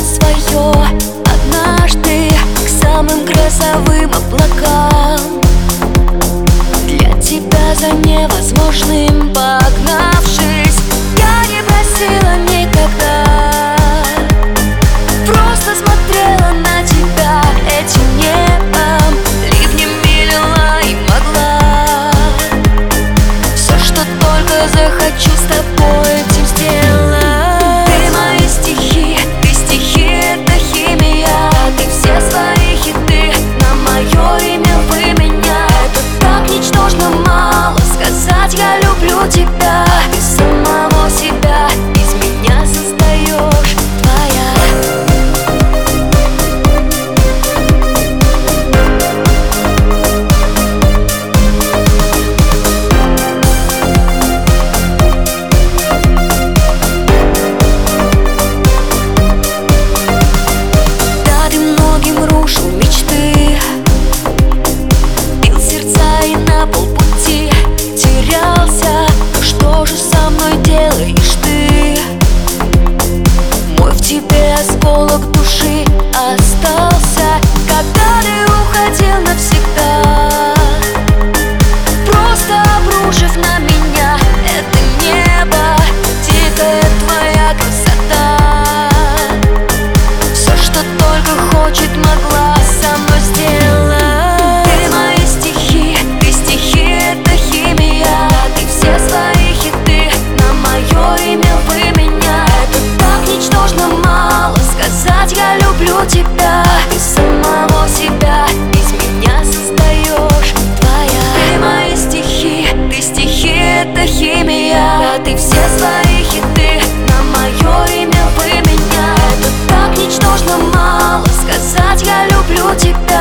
свое однажды К самым грозовым облакам. Для тебя за невозможным погнавшись Я не просила никогда. Просто смотрела на тебя этим небом Ливнем милила и могла. Все, что только захочу с тобой пути терялся. Что же со мной делаешь ты? Мой в тебе осколок души остался. Когда ты уходил навсегда. Просто обрушив на меня это небо Дикая твоя красота. Все, что только хочет могла you go